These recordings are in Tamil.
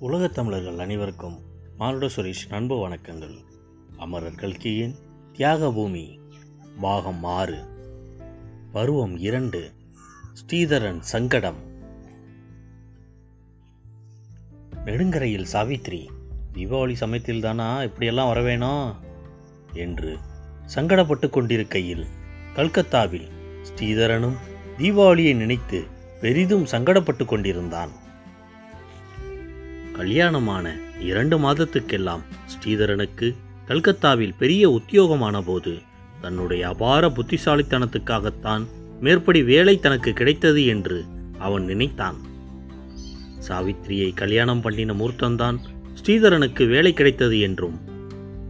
உலகத் தமிழர்கள் அனைவருக்கும் மானுட சுரேஷ் நண்பு வணக்கங்கள். அமரர் கல்கியின் தியாக பூமி பாகம் ஆறு பருவம் இரண்டு ஸ்ரீதரன் சங்கடம். நெடுங்கரையில் சாவித்ரி தீபாவளி சமயத்தில் தானா இப்படியெல்லாம் வரவேணும் என்று சங்கடப்பட்டு கொண்டிருக்கையில் கல்கத்தாவில் ஸ்ரீதரனும் தீபாவளியை நினைத்து பெரிதும் சங்கடப்பட்டு கொண்டிருந்தான். கல்யாணமான இரண்டு மாதத்துக்கெல்லாம் ஸ்ரீதரனுக்கு கல்கத்தாவில் பெரிய உத்தியோகமான போது தன்னுடைய அபார புத்திசாலித்தனத்துக்காகத்தான் மேற்படி வேலை தனக்கு கிடைத்தது என்று அவன் நினைத்தான். சாவித்திரியை கல்யாணம் பண்ணின மூர்த்தந்தான் ஸ்ரீதரனுக்கு வேலை கிடைத்தது என்றும்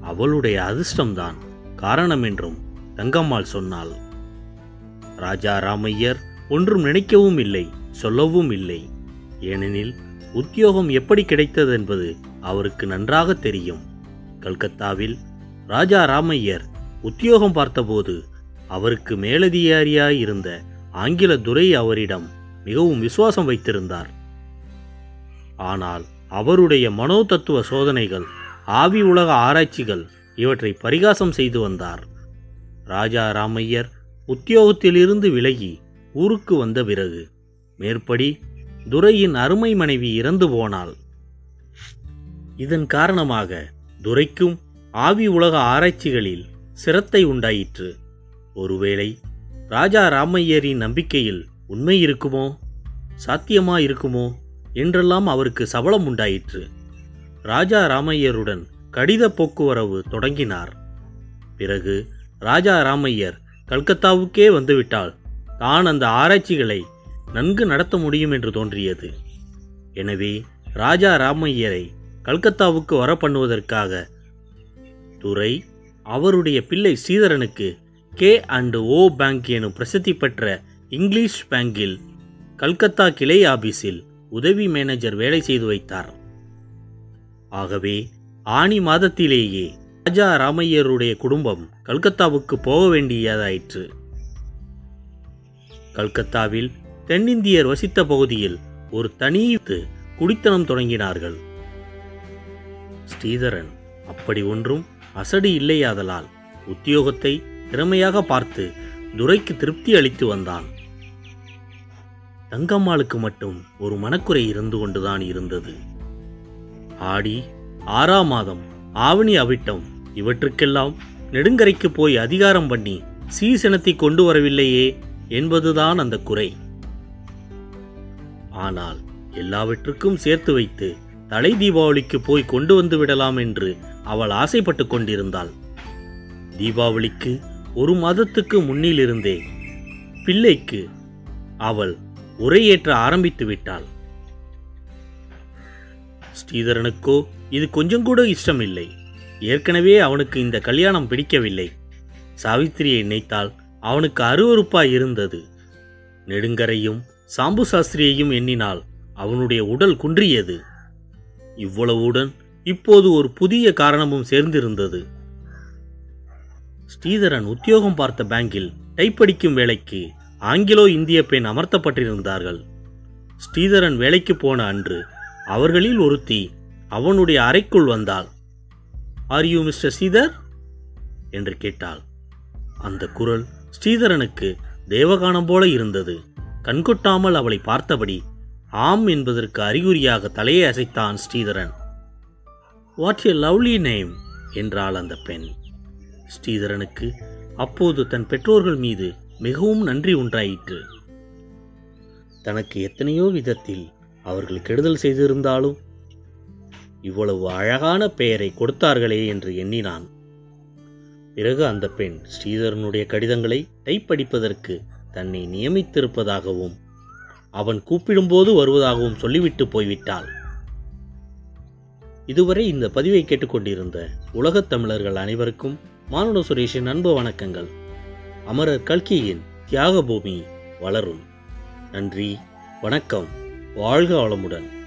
அவளுடைய அதிர்ஷ்டம்தான் காரணம் என்றும் தங்கம்மாள் சொன்னாள். ராஜா ராமையர் ஒன்றும் நினைக்கவும் இல்லை சொல்லவும் இல்லை. ஏனெனில் உத்தியோகம் எப்படி கிடைத்தது என்பது அவருக்கு நன்றாக தெரியும். கல்கத்தாவில் ராஜா ராமையர் உத்தியோகம் பார்த்தபோது அவருக்கு மேலதிகாரியாய் இருந்த ஆங்கில துரை அவரிடம் மிகவும் விசுவாசம் வைத்திருந்தார். ஆனால் அவருடைய மனோ தத்துவ சோதனைகள் ஆவி உலக ஆராய்ச்சிகள் இவற்றை பரிகாசம் செய்து வந்தார். ராஜா ராமையர் உத்தியோகத்திலிருந்து விலகி ஊருக்கு வந்த பிறகு மேற்படி துரையின் அருமை மனைவி இறந்து போனாள். இதன் காரணமாக துரைக்கும் ஆவி உலக ஆராய்ச்சிகளில் சிரத்தை உண்டாயிற்று. ஒருவேளை ராஜா ராமையரின் நம்பிக்கையில் உண்மை இருக்குமோ சாத்தியமா இருக்குமோ என்றெல்லாம் அவருக்கு சபலம் உண்டாயிற்று. ராஜா ராமையருடன் கடித போக்குவரவு தொடங்கினார். பிறகு ராஜா ராமையர் கல்கத்தாவுக்கே வந்துவிட்டால் தான் அந்த ஆராய்ச்சிகளை நன்கு நடத்த முடியும் என்று தோன்றியது. எனவே ராஜா ராமையரை கல்கத்தாவுக்கு வர பண்ணுவதற்காக துரை அவருடைய பிள்ளை சீதரனுக்கு கே அண்ட் ஓ பேங்க் எனும் பிரசித்தி பெற்ற இங்கிலீஷ் பேங்கில் கல்கத்தா கிளை ஆபீஸில் உதவி மேனேஜர் வேலை செய்து வைத்தார். ஆகவே ஆனி மாதத்திலேயே ராஜா ராமையருடைய குடும்பம் கல்கத்தாவுக்கு போக வேண்டியதாயிற்று. கல்கத்தாவில் தென்னிந்தியர் வசித்த பகுதியில் ஒரு தனித்து குடித்தனம் தொடங்கினார்கள். ஸ்ரீதரன் அப்படி ஒன்றும் அசடி இல்லையாதலால் உத்தியோகத்தை திறமையாக பார்த்து துரைக்கு திருப்தி அளித்து வந்தான். தங்கம்மாளுக்கு மட்டும் ஒரு மனக்குறை இருந்து கொண்டுதான் இருந்தது. ஆடி ஆறாம் மாதம் ஆவணி அவிட்டம் இவற்றுக்கெல்லாம் நெடுங்கரைக்கு போய் அதிகாரம் பண்ணி சீசனத்தை கொண்டு வரவில்லையே என்பதுதான் அந்த குறை. ஆனால் எல்லாவற்றுக்கும் சேர்த்து வைத்து தலை தீபாவளிக்கு போய் கொண்டு வந்து விடலாம் என்று அவள் ஆசைப்பட்டு கொண்டிருந்தாள். தீபாவளிக்கு ஒரு மாதத்துக்கு முன்னிலிருந்தே பிள்ளைக்கு அவள் உரையேற்ற ஆரம்பித்து விட்டாள். ஸ்ரீதரனுக்கோ இது கொஞ்சம் கூட இஷ்டமில்லை. ஏற்கனவே அவனுக்கு இந்த கல்யாணம் பிடிக்கவில்லை. சாவித்திரியை நினைத்தால் அவனுக்கு அருவறுப்பாய் இருந்தது. நெடுங்கரையும் சாம்பு சாஸ்திரியையும் எண்ணினால் அவனுடைய உடல் குன்றியது. இவ்வளவுடன் இப்போது ஒரு புதிய காரணமும் சேர்ந்திருந்தது. ஸ்ரீதரன் உத்தியோகம் பார்த்த பேங்கில் டைப்படிக்கும் வேலைக்கு ஆங்கிலோ இந்திய பெண் அமர்த்தப்பட்டிருந்தார்கள். ஸ்ரீதரன் வேலைக்கு போன அன்று அவர்களில் ஒருத்தி அவனுடைய அறைக்குள் வந்தாள். ஆர் யூ மிஸ்டர் ஸ்ரீதர் என்று கேட்டாள். அந்த குரல் ஸ்ரீதரனுக்கு தேவகானம் போல இருந்தது. கண்கொட்டாமல் அவளை பார்த்தபடி ஆம் என்பதற்கு அறிகுறியாக தலையை அசைத்தான் Sridharan. What a lovely name என்றாள் அந்த பெண். ஸ்ரீதரனுக்கு அப்போது தன் பெற்றோர்கள் மீது மிகவும் நன்றி உண்டாயிற்று. தனக்கு எத்தனையோ விதத்தில் அவர்கள் கெடுதல் செய்திருந்தாலும் இவ்வளவு அழகான பெயரை கொடுத்தார்களே என்று எண்ணினான். பிறகு அந்த பெண் ஸ்ரீதரனுடைய கடிதங்களை டைப்படிப்பதற்கு தன்னை நியமித்திருப்பதாகவும் அவன் கூப்பிடும்போது வருவதாகவும் சொல்லிவிட்டு போய்விட்டாள். இதுவரை இந்த பதிவை கேட்டுக்கொண்டிருந்த உலகத் தமிழர்கள் அனைவருக்கும் மானுட சுரேஷின் அன்பு வணக்கங்கள். அமரர் கல்கியின் தியாக பூமி வளரும். நன்றி வணக்கம் வாழ்க வளமுடன்.